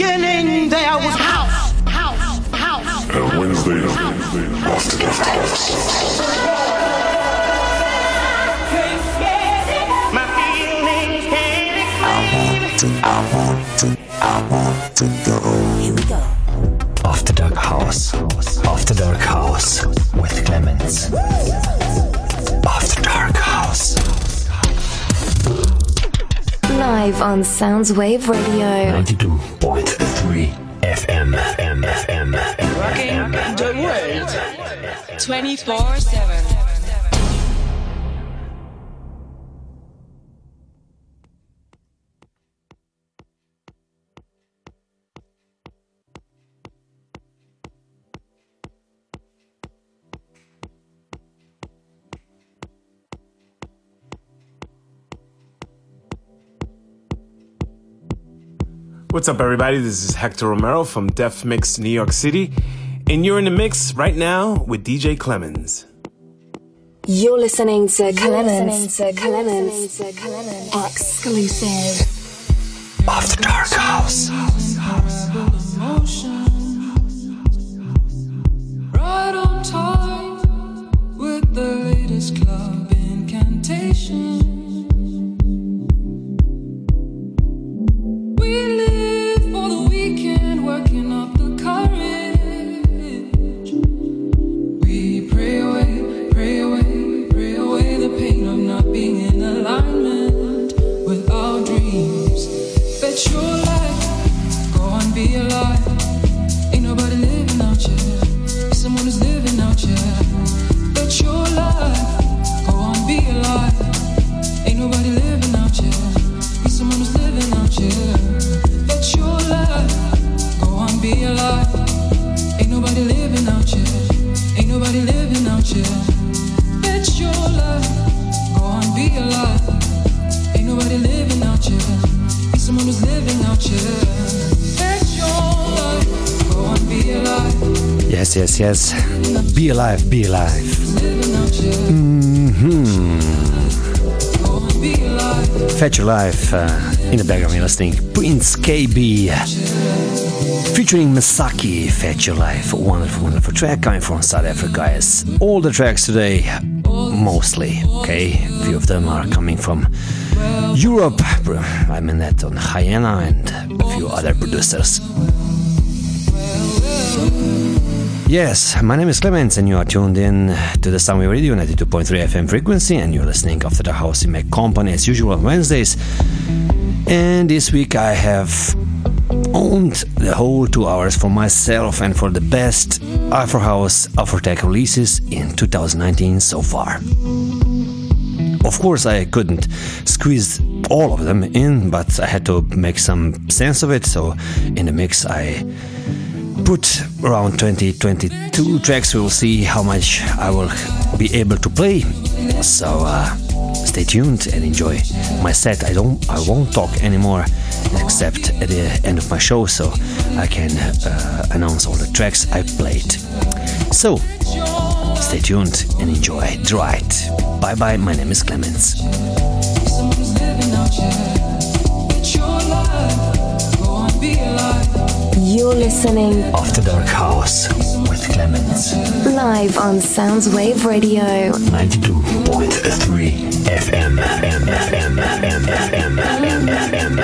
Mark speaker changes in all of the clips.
Speaker 1: beginning there was house, house, house.
Speaker 2: And Wednesday, after the house.
Speaker 1: My feelings can't
Speaker 3: I want to, I want to, I want to go.
Speaker 4: Here we go.
Speaker 5: After Dark House. After Dark House with kLEMENZ. After Dark House.
Speaker 6: Live on Soundwave Radio.
Speaker 5: 92.3
Speaker 7: 24 7.
Speaker 8: What's up, everybody? This is Hector Romero from Def Mix New York City, and you're in the mix right now with DJ kLEMENZ.
Speaker 6: You're listening to kLEMENZ. to kLEMENZ. Exclusive.
Speaker 5: After Dark House.
Speaker 9: Right on time with the latest club incantation. We live someone who's living out here. Bet your life, go on be alive. Ain't nobody living out here, ain't nobody living out here. Go on be alive. Ain't nobody living out here. Be someone who's living out here. go on, be alive.
Speaker 5: Yes, yes, yes. Be alive, be alive. Hmm
Speaker 9: alive.
Speaker 5: Fetch Your Life uh, in the background. You're listening Prince Kaybee featuring Msaki. Fetch Your Life, wonderful, wonderful track coming from South Africa. As all the tracks today, mostly, okay, a few of them are coming from Europe. I mean that on Hyena and a few other producers. Yes, my name is kLEMENZ, and you are tuned in to the Soundwave Radio 92.3 FM frequency, and you're listening after the house in my company as usual on Wednesdays. And this week I have owned the whole two hours for myself and for the best Afro House Afro Tech releases in 2019 so far. Of course, I couldn't squeeze all of them in, but I had to make some sense of it. So, in the mix, I put around 20 22 tracks. We'll see how much i will be able to play. So uh, stay tuned and enjoy my set. I don't i won't talk anymore except at the end of my show so i can uh, announce all the tracks i played. So stay tuned and enjoy. The ride bye bye my name is
Speaker 9: on, be alive.
Speaker 6: You're listening
Speaker 5: after dark house with kLEMENZ
Speaker 6: live on Soundwave Radio.
Speaker 5: 92.3 FM. FM, FM, FM, FM, FM,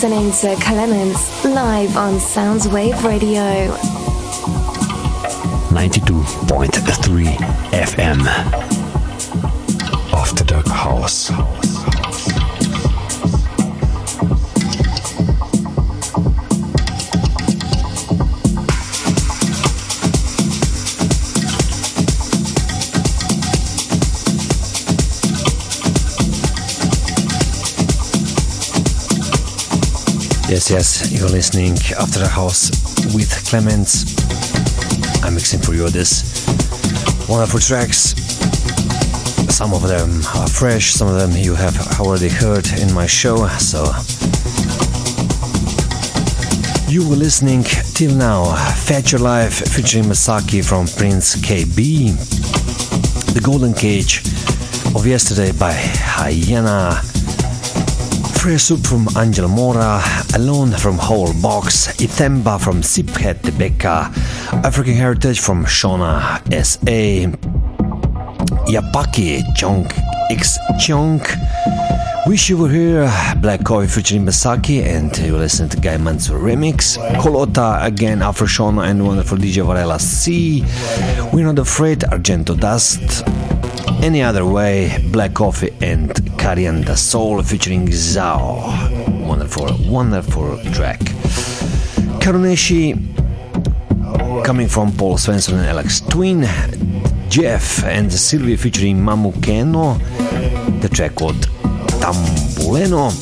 Speaker 6: listening to kLEMENZ live on Soundwave Radio.
Speaker 5: 92.3 FM.
Speaker 2: After Dark House.
Speaker 5: Yes, yes, you're listening AfterDark House with kLEMENZ. I'm mixing for you this wonderful tracks. Some of them are fresh, some of them you have already heard in my show, so you were listening till now Fetch Your Life featuring Msaki from Prince Kaybee, The Golden Cage of Yesterday by Hyena. Fresh Soup from Angel Mora, Alone from Whole Box, Ithemba from Siphet Becca, African Heritage from Shona SA, Yapaki Chunk X Chunk, Wish You Were Here, Black Coffee featuring Msaki, and you listen to Guy Mansur remix, Kolota again, Afro Shona and wonderful DJ Varela C, We're Not Afraid, Argento Dust, any Other Way, Black Coffee, and Karian da Soul featuring Zao. Wonderful, wonderful track. Karuneshi coming from Paul Svensson and Alex Twin, Jeff and Sylvie featuring Mamu Keno, the track called Tambuleno.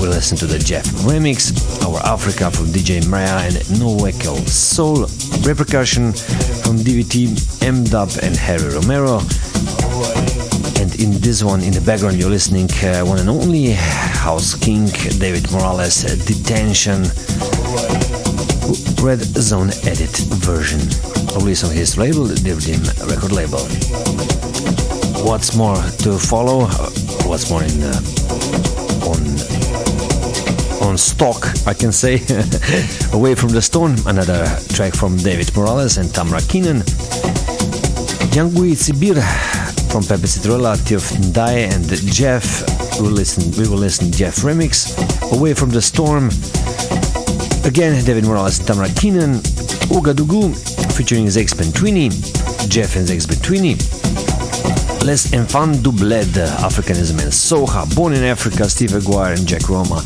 Speaker 5: We listen to the Jeff remix, Our Africa from DJ Maya and Noekel Soul, Repercussion from DVT, M Dub and Harry Romero. In this one, in the background, you're listening uh, one and only House King David Morales uh, Detention Red Zone Edit version, released on his label, the record label. What's more to follow? Uh, What's more in uh, on on stock, I can say. Away from the Stone, another track from David Morales and Tamra Keenan. Yangui Sibir from Pepe Citrola, Tiof Ndai and Jeff. We will listen. We will listen Jeff remix. Away from the storm. Again, David Morales Tamara Keenan. Ouagadougou featuring Zakes Bantwini, Jeff and Zakes Bantwini. Les Enfants du Bled, Africanism and Soha, Born in Africa, Steve Aguirre and Jack Roma.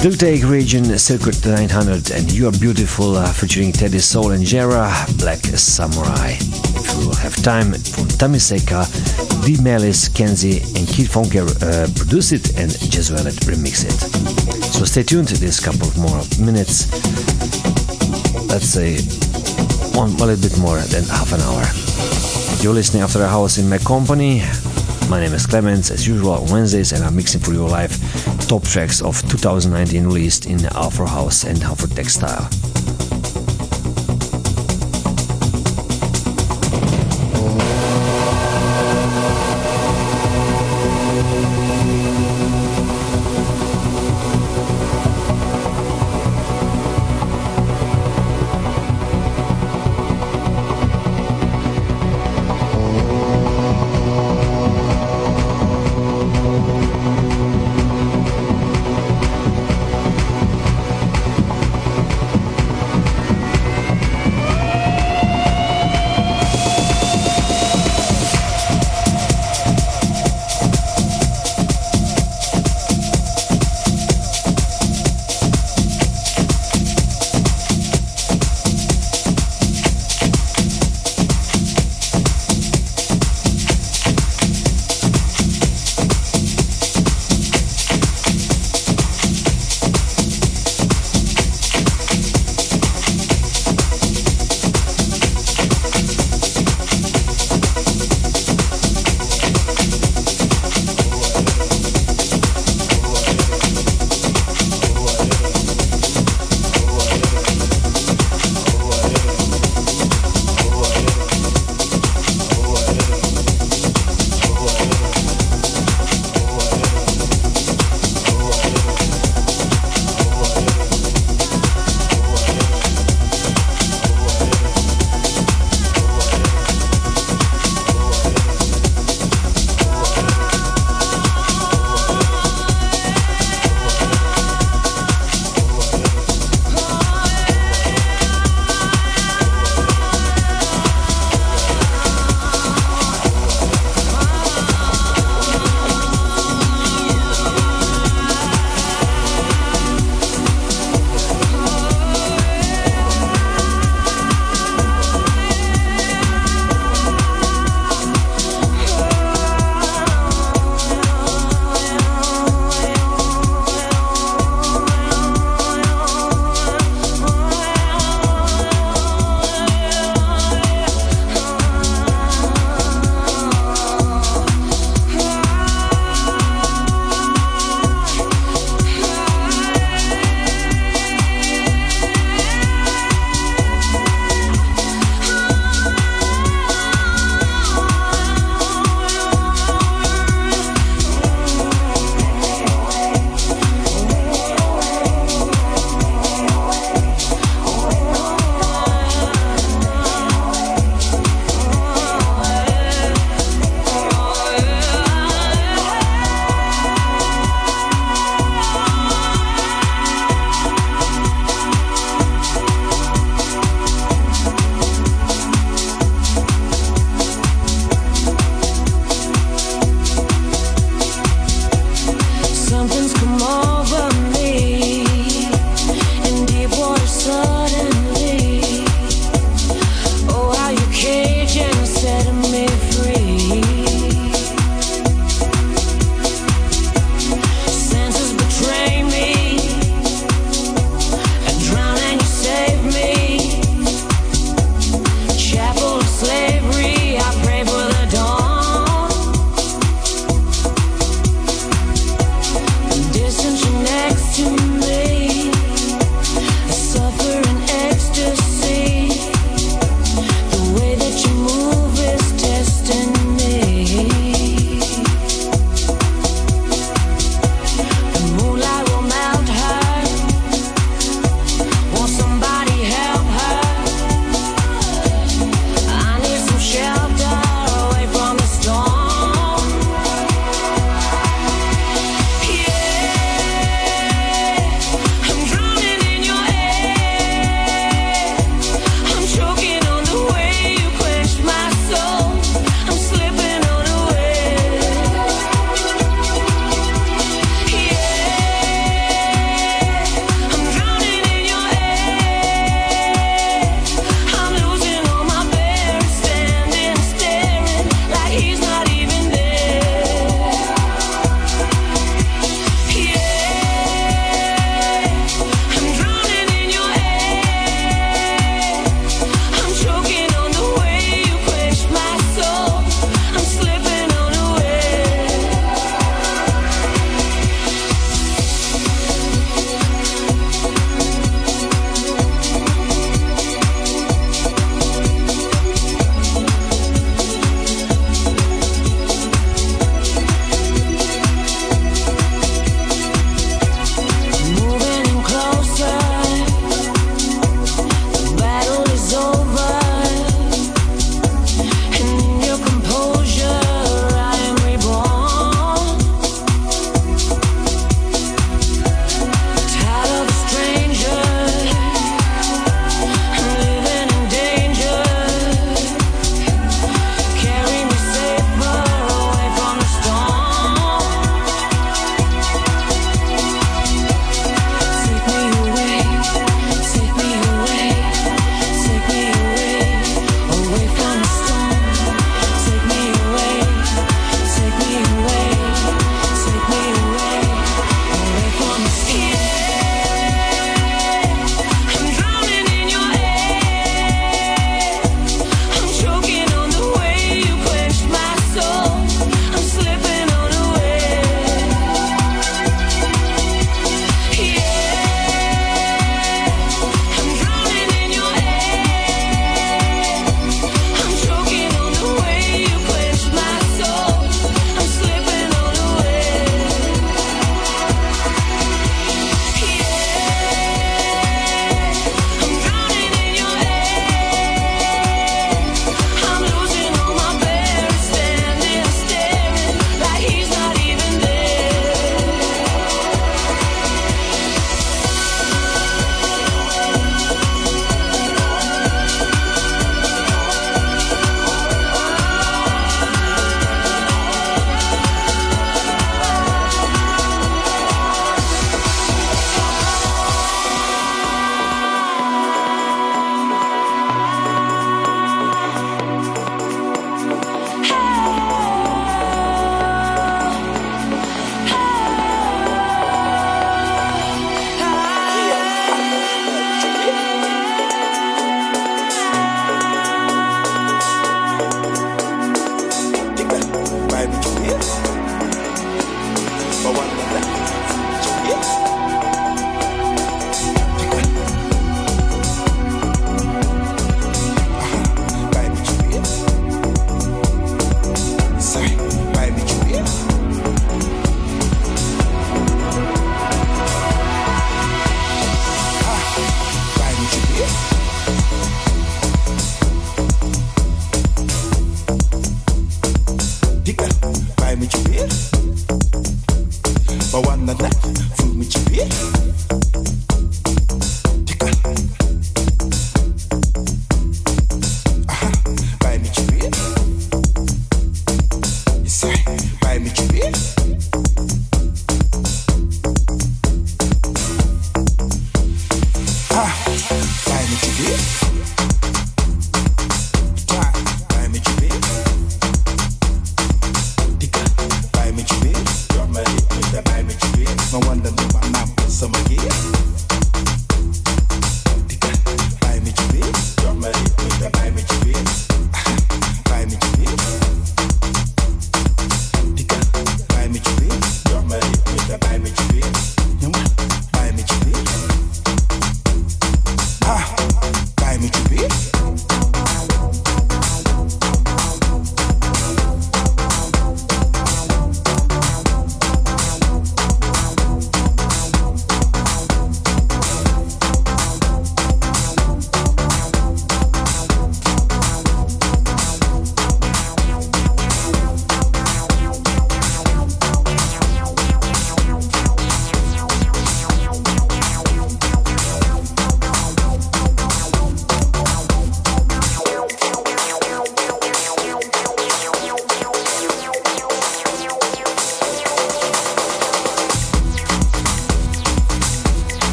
Speaker 5: Take region, Circuit 900 and You Are Beautiful, featuring Teddy Soul and Jera, Black Samurai. Will have time, from Tamiseka, D. Melis, Kenzie and Kid Funker uh, produce it and Jesuelet remix it. So stay tuned to this couple of more minutes. Let's say one a little bit more than half an hour. You're listening after a house in my company. My name is kLEMENZ, as usual on Wednesdays, and I'm mixing for you live top tracks of 2019 released in Afro House and Afro Textile.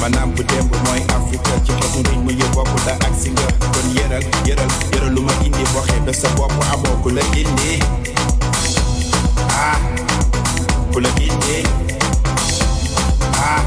Speaker 10: man am with them with my Africa. Ci xamu réew mu yëpp bopp da ak si nga kon yeral yeral yeral lu ma indi waxee ba sa bopp amoo ku la indi ah. Ku la indi ah.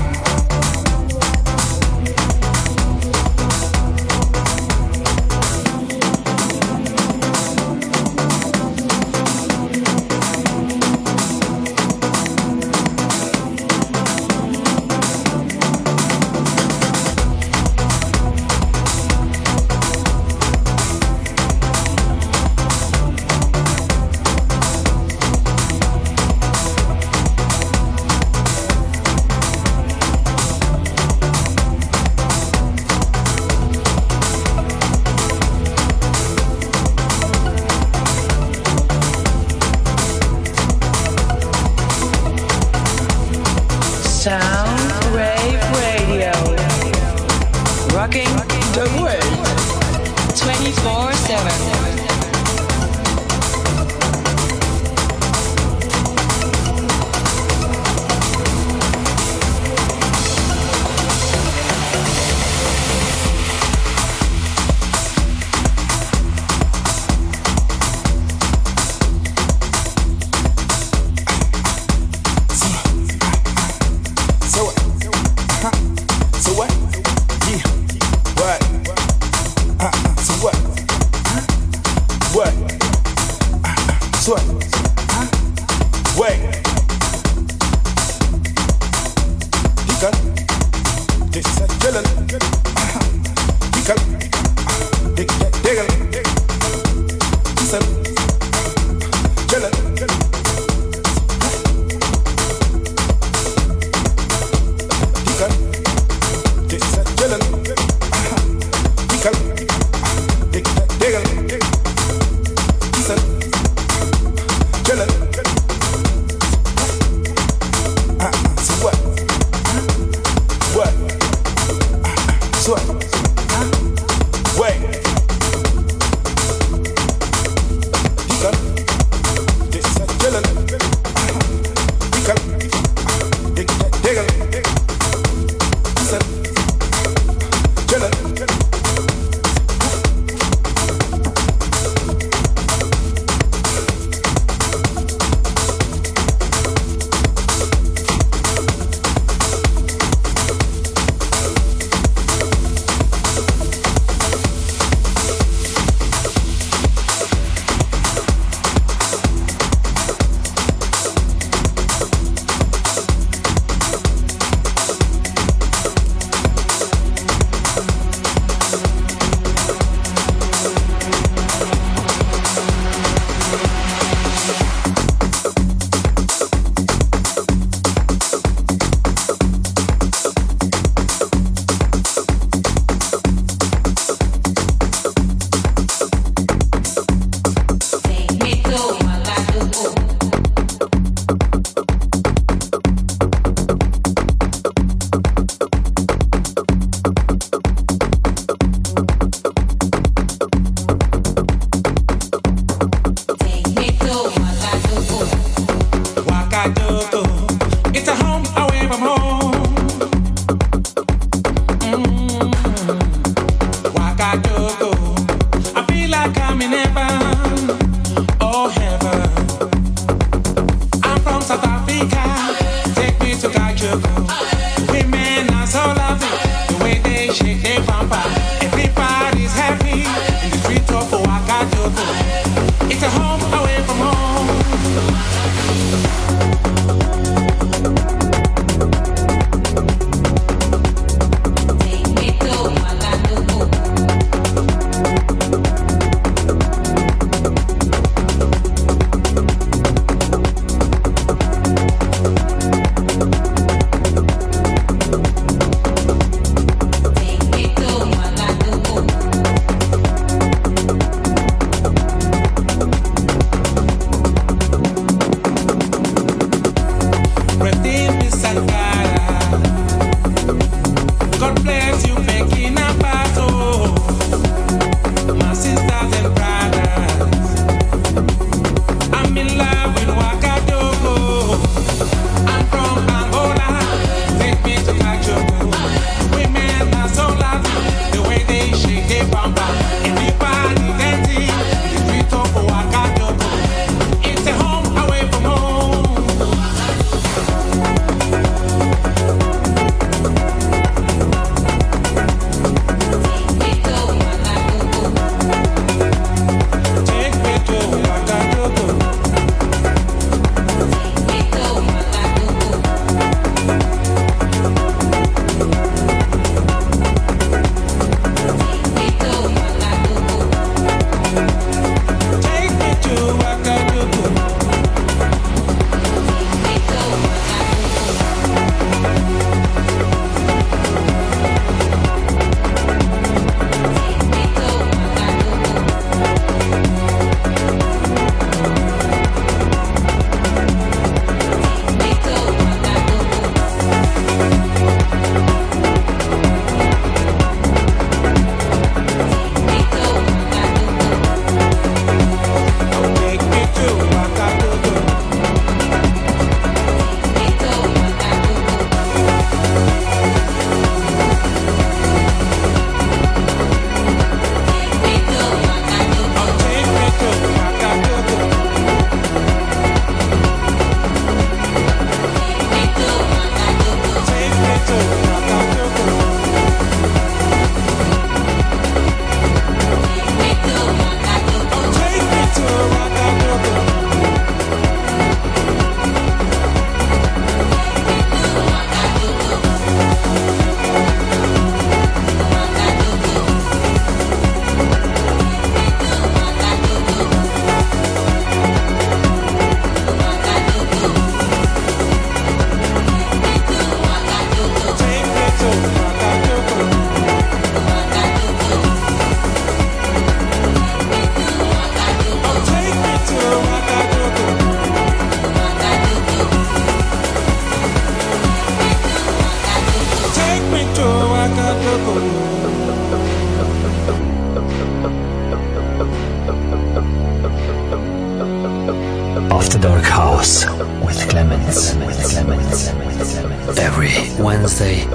Speaker 5: every Wednesday,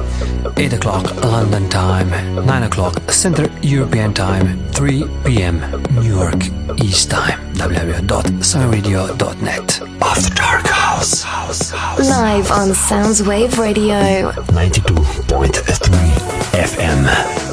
Speaker 5: 8 o'clock London time, 9 o'clock Central European time, 3 p.m. New York East time. www.sunradio.net. After Dark House.
Speaker 6: house, house Live house, on Soundwave Radio.
Speaker 5: 92.3 FM.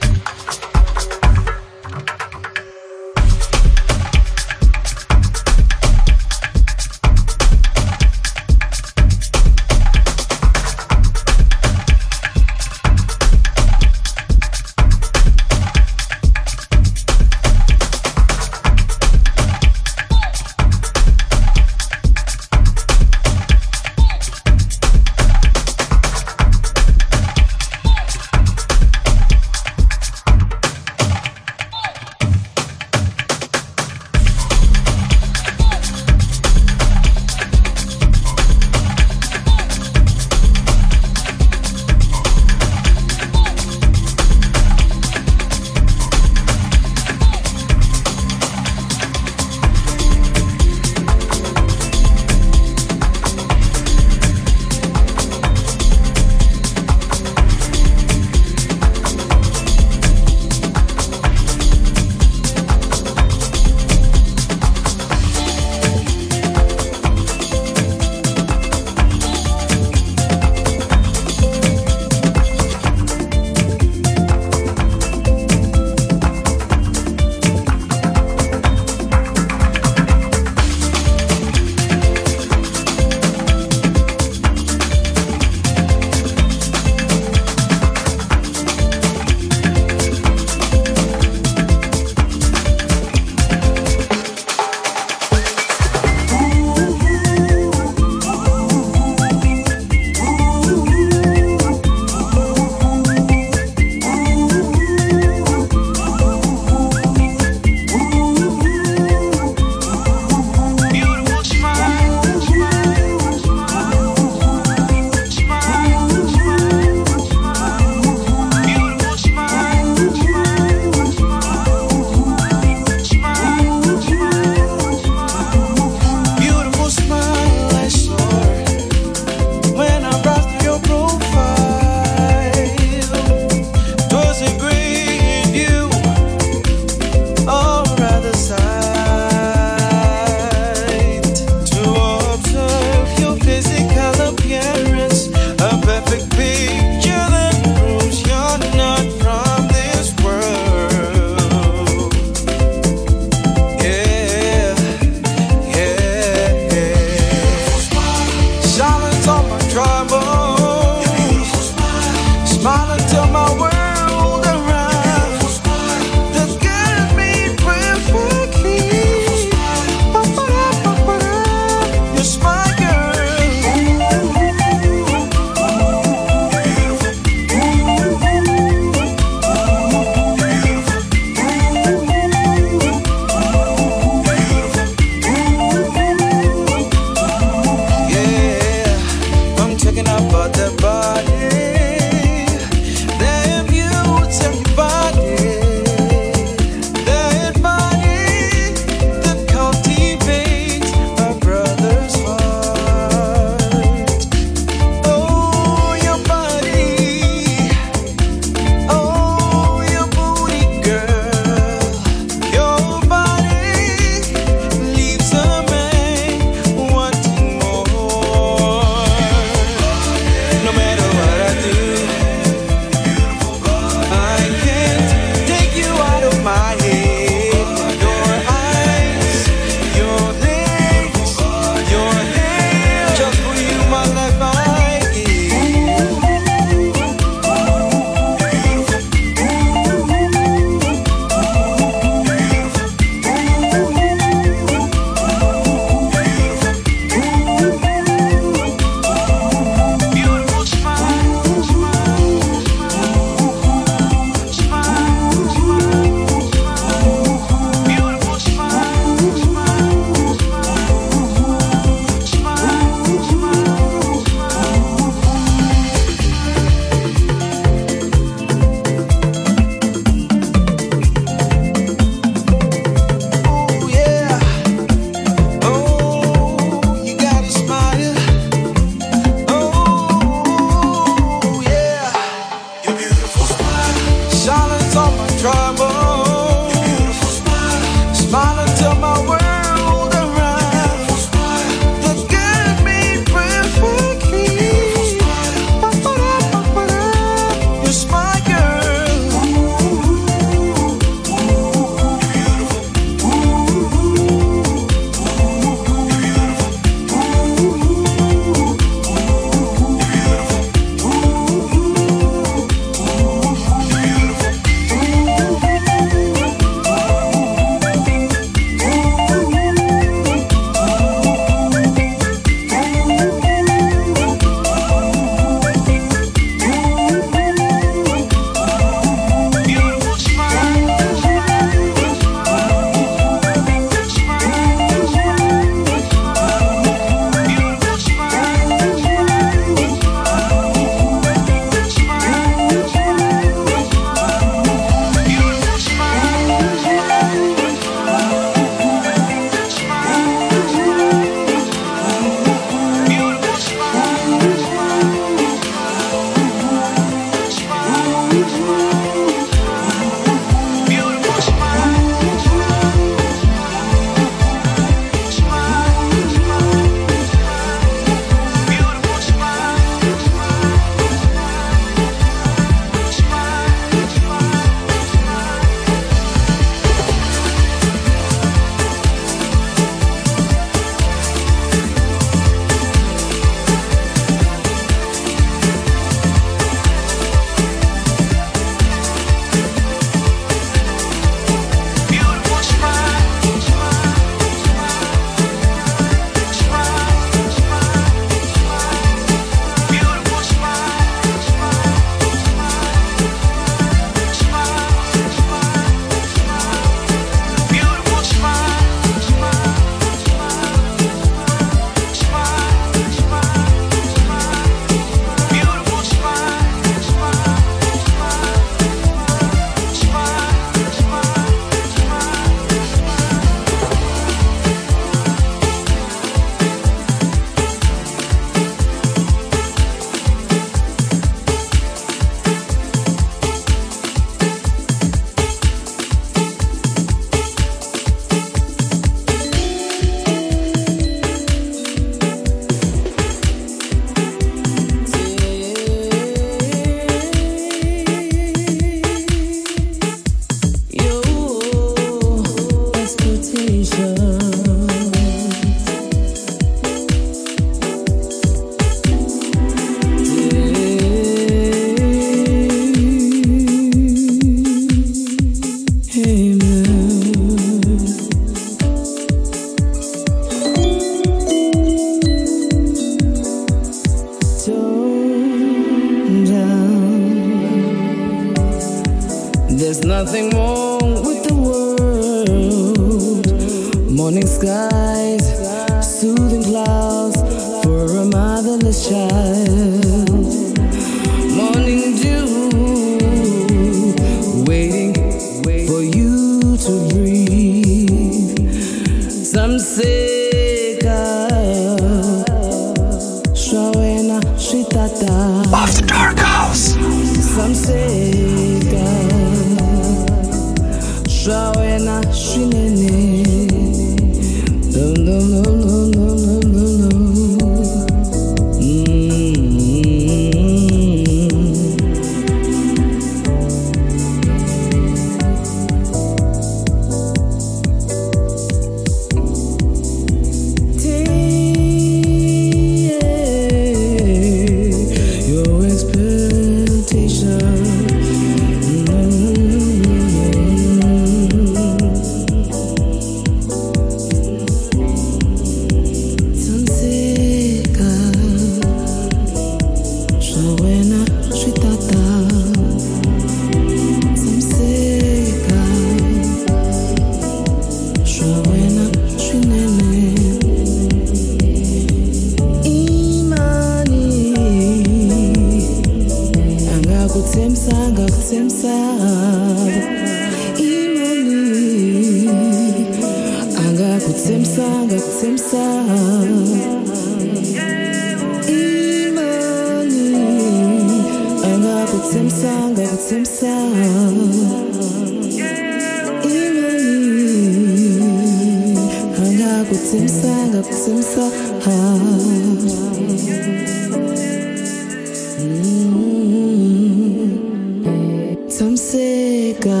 Speaker 11: Samseka,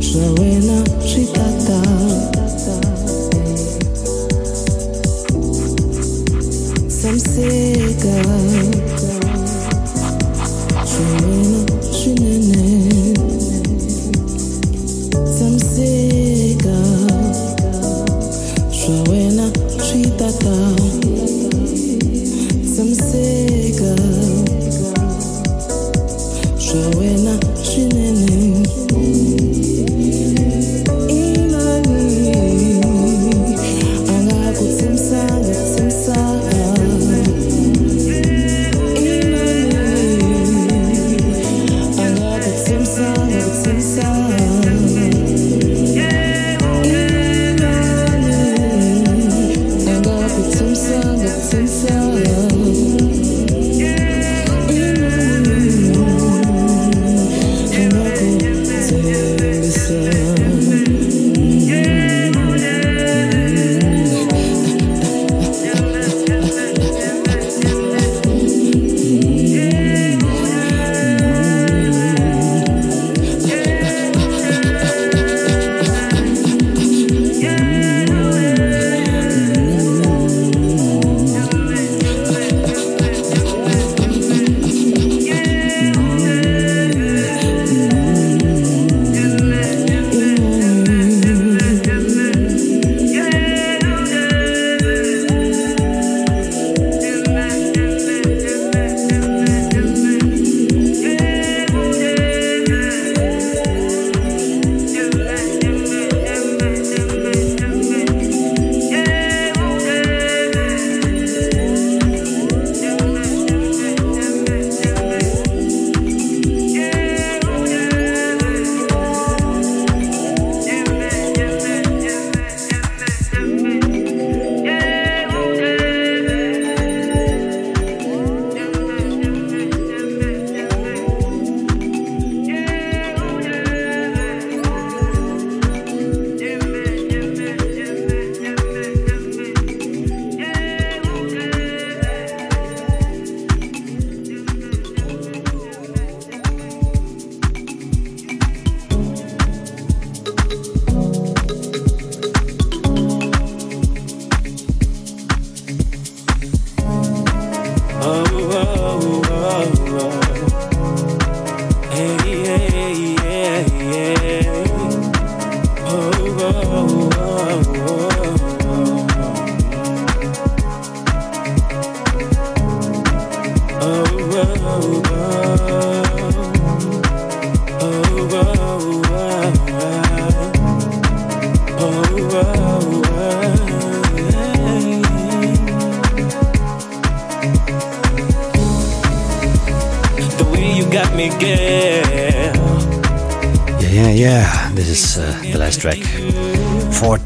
Speaker 11: shawena shitata.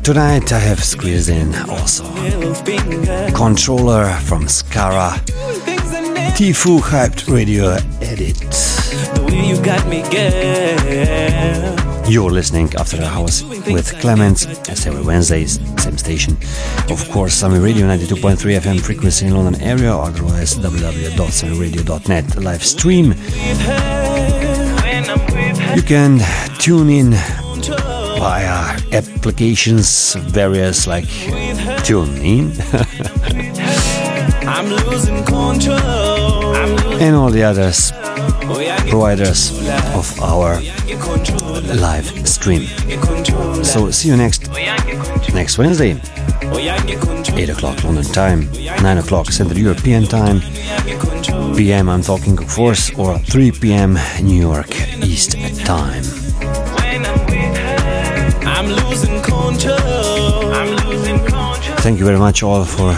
Speaker 5: Tonight, I have squeezed in also Controller from Skara, Tifu Hyped Radio Edit.
Speaker 12: You got me, girl.
Speaker 5: You're listening AfterDark House with kLEMENZ, as every Wednesday, same station. Of course, Summer Radio 92.3 FM frequency in London area, otherwise www.summyradio.net live stream. You can tune in via applications, various like TuneIn
Speaker 12: I'm losing control. I'm losing
Speaker 5: and all the others providers of our live stream. So see you next
Speaker 12: yeah, get control.
Speaker 5: next Wednesday,
Speaker 12: Oh, yeah, get control.
Speaker 5: 8 o'clock London time, 9 o'clock Central European time,
Speaker 12: Yeah, get control.
Speaker 5: PM I'm talking of course, or 3 PM New York East time. Thank you very much all for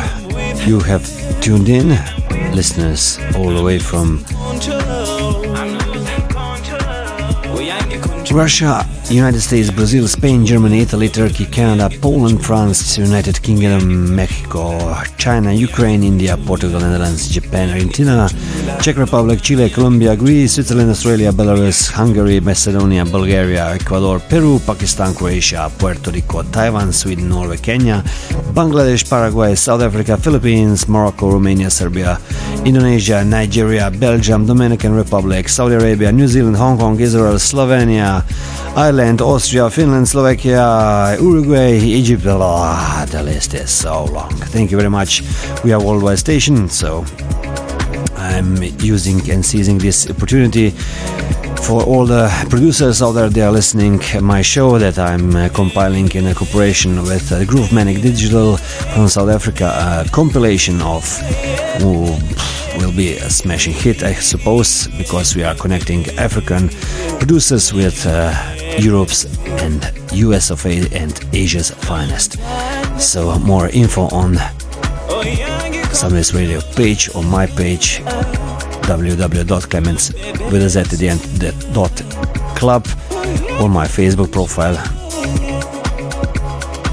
Speaker 5: you have tuned in, listeners all the way from. Russia, United States, Brazil, Spain, Germany, Italy, Turkey, Canada, Poland, France, United Kingdom, Mexico, China, Ukraine, India, Portugal, Netherlands, Japan, Argentina, Czech Republic, Chile, Colombia, Greece, Switzerland, Australia, Belarus, Hungary, Macedonia, Bulgaria, Ecuador, Peru, Pakistan, Croatia, Puerto Rico, Taiwan, Sweden, Norway, Kenya, Bangladesh, Paraguay, South Africa, Philippines, Morocco, Romania, Serbia, Indonesia, Nigeria, Belgium, Dominican Republic, Saudi Arabia, New Zealand, Hong Kong, Israel, Slovenia, Ireland, Austria, Finland, Slovakia, Uruguay, Egypt. Oh, the list is so long. Thank you very much. We are worldwide station, so I'm using and seizing this opportunity for all the producers out there they are listening my show that I'm uh, compiling in a cooperation with uh, Groove Manic Digital from South Africa a compilation of who will be a smashing hit I suppose because we are connecting African producers with uh, Europe's and US of A and Asia's finest. So more info on Summer's Radio page on my page www.clements with a z at the end dot club or my Facebook profile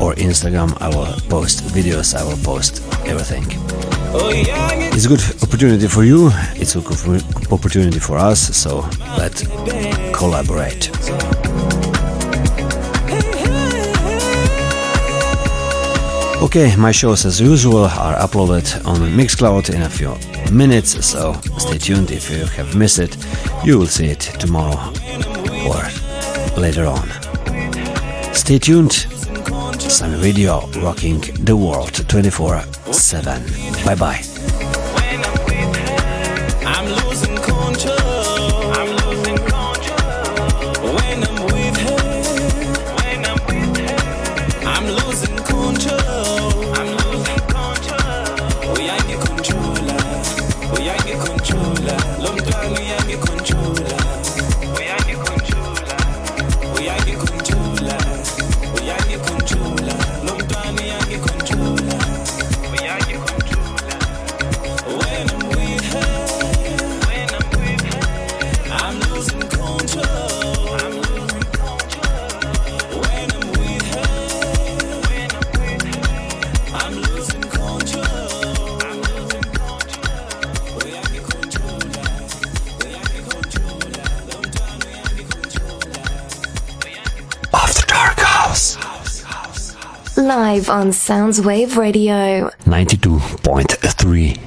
Speaker 5: or Instagram. I will post videos I will post everything. It's a good opportunity for you. It's a good opportunity for us so let's collaborate Okay, my shows as usual are uploaded on Mixcloud in a few minutes, so stay tuned if you have missed it. You will see it tomorrow or later on. Stay tuned. Sun Radio rocking the world 24 7. Bye bye.
Speaker 6: Live on Soundwave Radio.
Speaker 5: 92.3